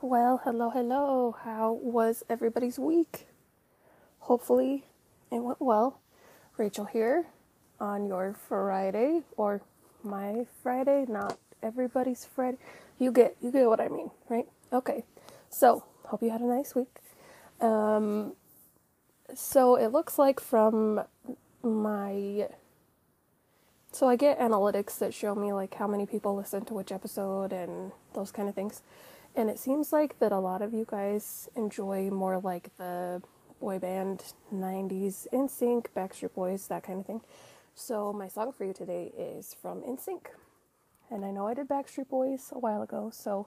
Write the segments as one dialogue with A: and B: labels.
A: Well, hello, hello. How was everybody's week? Hopefully, it went well. Rachel here on your Friday or my Friday, not everybody's Friday. You get you get what I mean, right? Okay. So, hope you had a nice week. Um so it looks like from my so I get analytics that show me like how many people listen to which episode and those kind of things. And it seems like that a lot of you guys enjoy more like the boy band 90s NSYNC, Backstreet Boys, that kind of thing. So my song for you today is from NSYNC. And I know I did Backstreet Boys a while ago, so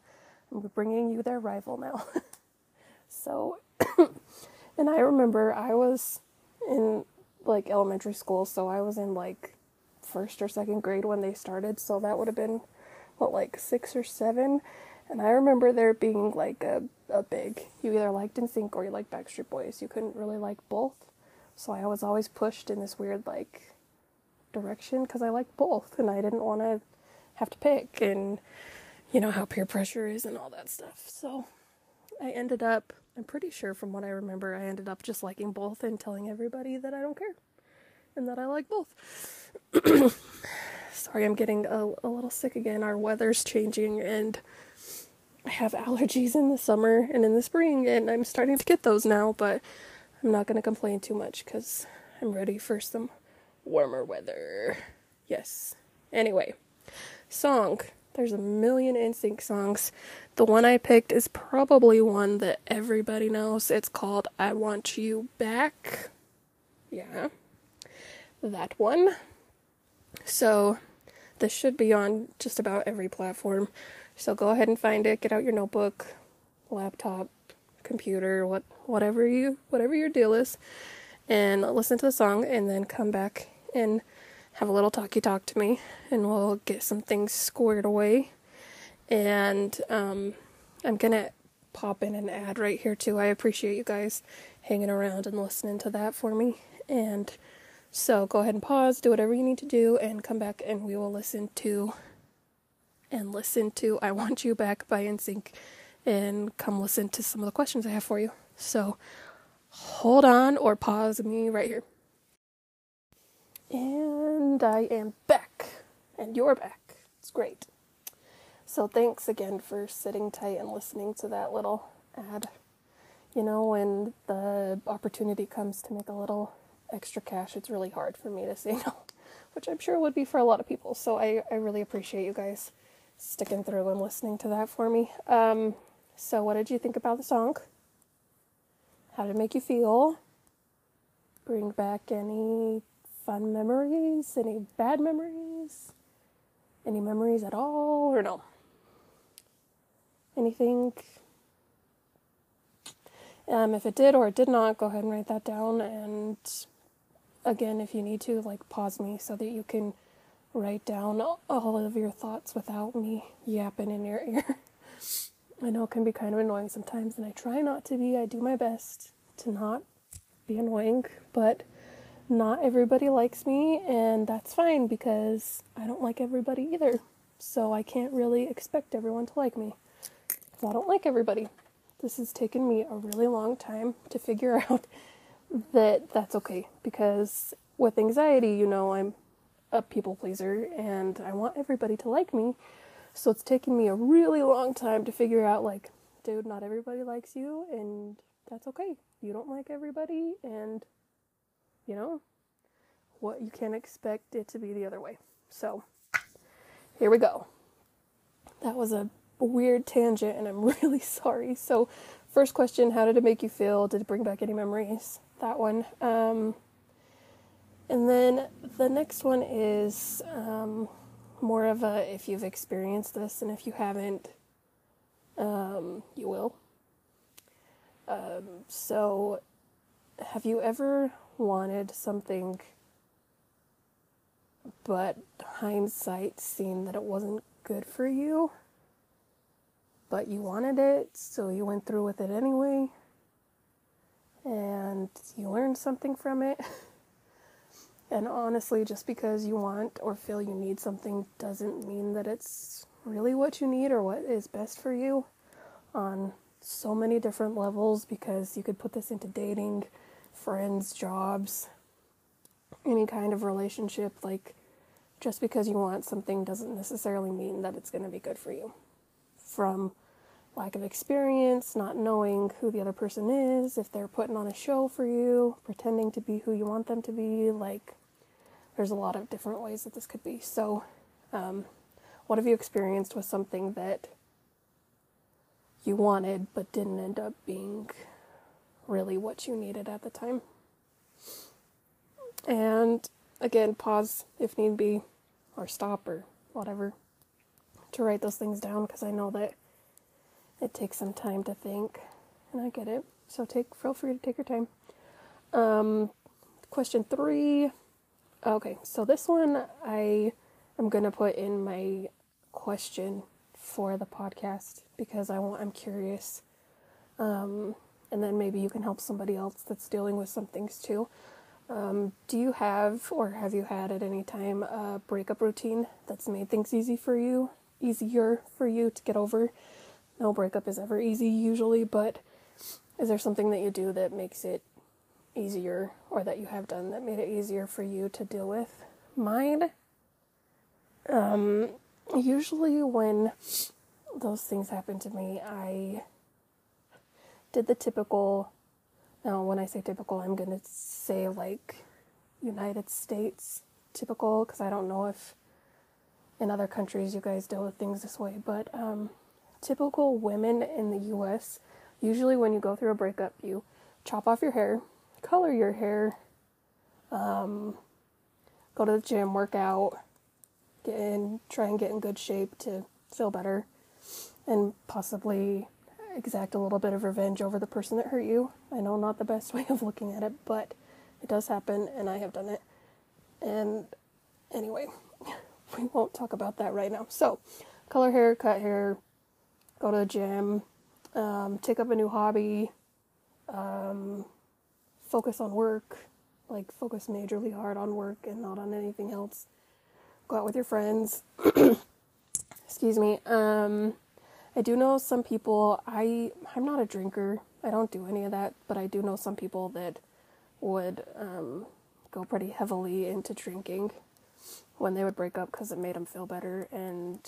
A: I'm bringing you their rival now. so and I remember I was in like elementary school, so I was in like first or second grade when they started, so that would have been what like 6 or 7 and I remember there being like a, a big, you either liked NSYNC or you liked Backstreet Boys. You couldn't really like both. So I was always pushed in this weird like direction because I liked both and I didn't want to have to pick and you know how peer pressure is and all that stuff. So I ended up, I'm pretty sure from what I remember, I ended up just liking both and telling everybody that I don't care and that I like both. Sorry, I'm getting a, a little sick again. Our weather's changing and I have allergies in the summer and in the spring, and I'm starting to get those now, but I'm not going to complain too much because I'm ready for some warmer weather. Yes. Anyway, song. There's a million NSYNC songs. The one I picked is probably one that everybody knows. It's called I Want You Back. Yeah. That one. So, this should be on just about every platform. So go ahead and find it. Get out your notebook, laptop, computer, what whatever you whatever your deal is, and listen to the song, and then come back and have a little talky talk to me, and we'll get some things squared away. And um, I'm gonna pop in an ad right here too. I appreciate you guys hanging around and listening to that for me. And so go ahead and pause, do whatever you need to do, and come back, and we will listen to and listen to I Want You Back by NSYNC and come listen to some of the questions I have for you. So hold on or pause me right here. And I am back. And you're back. It's great. So thanks again for sitting tight and listening to that little ad. You know, when the opportunity comes to make a little extra cash, it's really hard for me to say no, which I'm sure would be for a lot of people. So I, I really appreciate you guys sticking through and listening to that for me. Um, so, what did you think about the song? How did it make you feel? Bring back any fun memories? Any bad memories? Any memories at all, or no? Anything? Um, if it did or it did not, go ahead and write that down. And again, if you need to, like pause me so that you can write down all of your thoughts without me yapping in your ear. I know it can be kind of annoying sometimes, and I try not to be. I do my best to not be annoying, but not everybody likes me, and that's fine because I don't like everybody either. So I can't really expect everyone to like me I don't like everybody. This has taken me a really long time to figure out that that's okay because with anxiety, you know, I'm a people pleaser and I want everybody to like me. So it's taken me a really long time to figure out like, dude, not everybody likes you and that's okay. You don't like everybody and you know, what you can't expect it to be the other way. So, here we go. That was a weird tangent and I'm really sorry. So, first question, how did it make you feel? Did it bring back any memories? That one. Um and then the next one is um, more of a if you've experienced this, and if you haven't, um, you will. Um, so, have you ever wanted something, but hindsight seen that it wasn't good for you, but you wanted it, so you went through with it anyway, and you learn something from it? And honestly, just because you want or feel you need something doesn't mean that it's really what you need or what is best for you on so many different levels because you could put this into dating, friends, jobs, any kind of relationship. Like, just because you want something doesn't necessarily mean that it's going to be good for you. From lack of experience, not knowing who the other person is, if they're putting on a show for you, pretending to be who you want them to be, like, there's a lot of different ways that this could be. So, um, what have you experienced with something that you wanted but didn't end up being really what you needed at the time? And again, pause if need be, or stop, or whatever, to write those things down because I know that it takes some time to think, and I get it. So take feel free to take your time. Um, question three. Okay, so this one I am gonna put in my question for the podcast because I want I'm curious. Um, and then maybe you can help somebody else that's dealing with some things too. Um, do you have or have you had at any time a breakup routine that's made things easy for you, easier for you to get over? No breakup is ever easy usually, but is there something that you do that makes it easier or that you have done that made it easier for you to deal with? Mine um usually when those things happen to me, I did the typical. Now, when I say typical, I'm going to say like United States typical because I don't know if in other countries you guys deal with things this way, but um, typical women in the US, usually when you go through a breakup, you chop off your hair, color your hair, um, go to the gym, work out, get in, try and get in good shape to feel better, and possibly exact a little bit of revenge over the person that hurt you. I know not the best way of looking at it, but it does happen, and I have done it. And anyway, we won't talk about that right now. So, color hair, cut hair, go to the gym, um, take up a new hobby, um, focus on work, like focus majorly hard on work and not on anything else go out with your friends. Excuse me. Um, I do know some people. I I'm not a drinker. I don't do any of that, but I do know some people that would um, go pretty heavily into drinking when they would break up because it made them feel better. And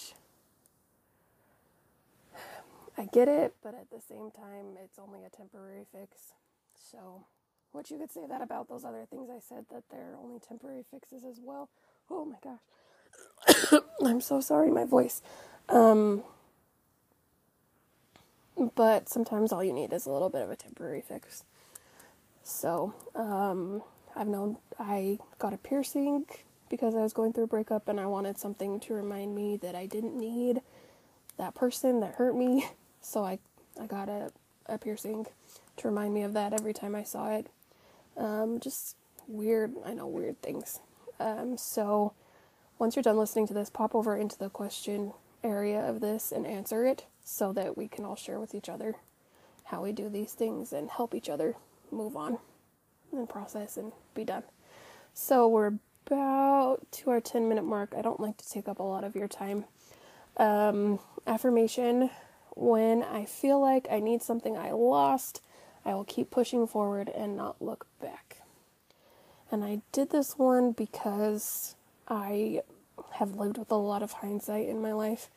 A: I get it, but at the same time, it's only a temporary fix. So, what you could say that about those other things I said that they're only temporary fixes as well. Oh my gosh. I'm so sorry, my voice. Um, but sometimes all you need is a little bit of a temporary fix. So, um, I've known I got a piercing because I was going through a breakup and I wanted something to remind me that I didn't need that person that hurt me. So I, I got a, a piercing to remind me of that every time I saw it. Um, just weird, I know, weird things. Um, so once you're done listening to this, pop over into the question area of this and answer it so that we can all share with each other how we do these things and help each other move on and process and be done. So we're about to our 10 minute mark. I don't like to take up a lot of your time. Um, affirmation when I feel like I need something I lost, I will keep pushing forward and not look back. And I did this one because I have lived with a lot of hindsight in my life,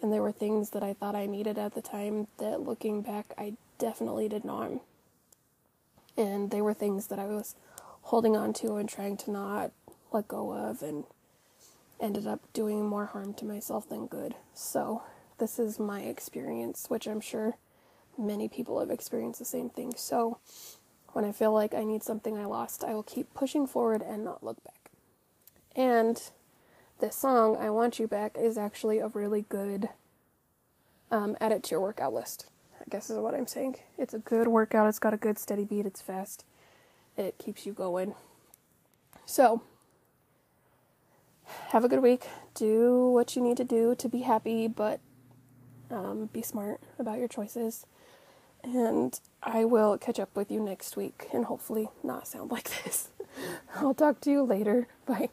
A: and there were things that I thought I needed at the time that looking back, I definitely did not. And they were things that I was holding on to and trying to not let go of, and ended up doing more harm to myself than good. So, this is my experience, which I'm sure many people have experienced the same thing. So, when I feel like I need something I lost, I will keep pushing forward and not look back. And this song, I Want You Back, is actually a really good um, add it to your workout list, I guess is what I'm saying. It's a good workout, it's got a good steady beat, it's fast, it keeps you going. So, have a good week. Do what you need to do to be happy, but um, be smart about your choices. And I will catch up with you next week and hopefully not sound like this. I'll talk to you later. Bye.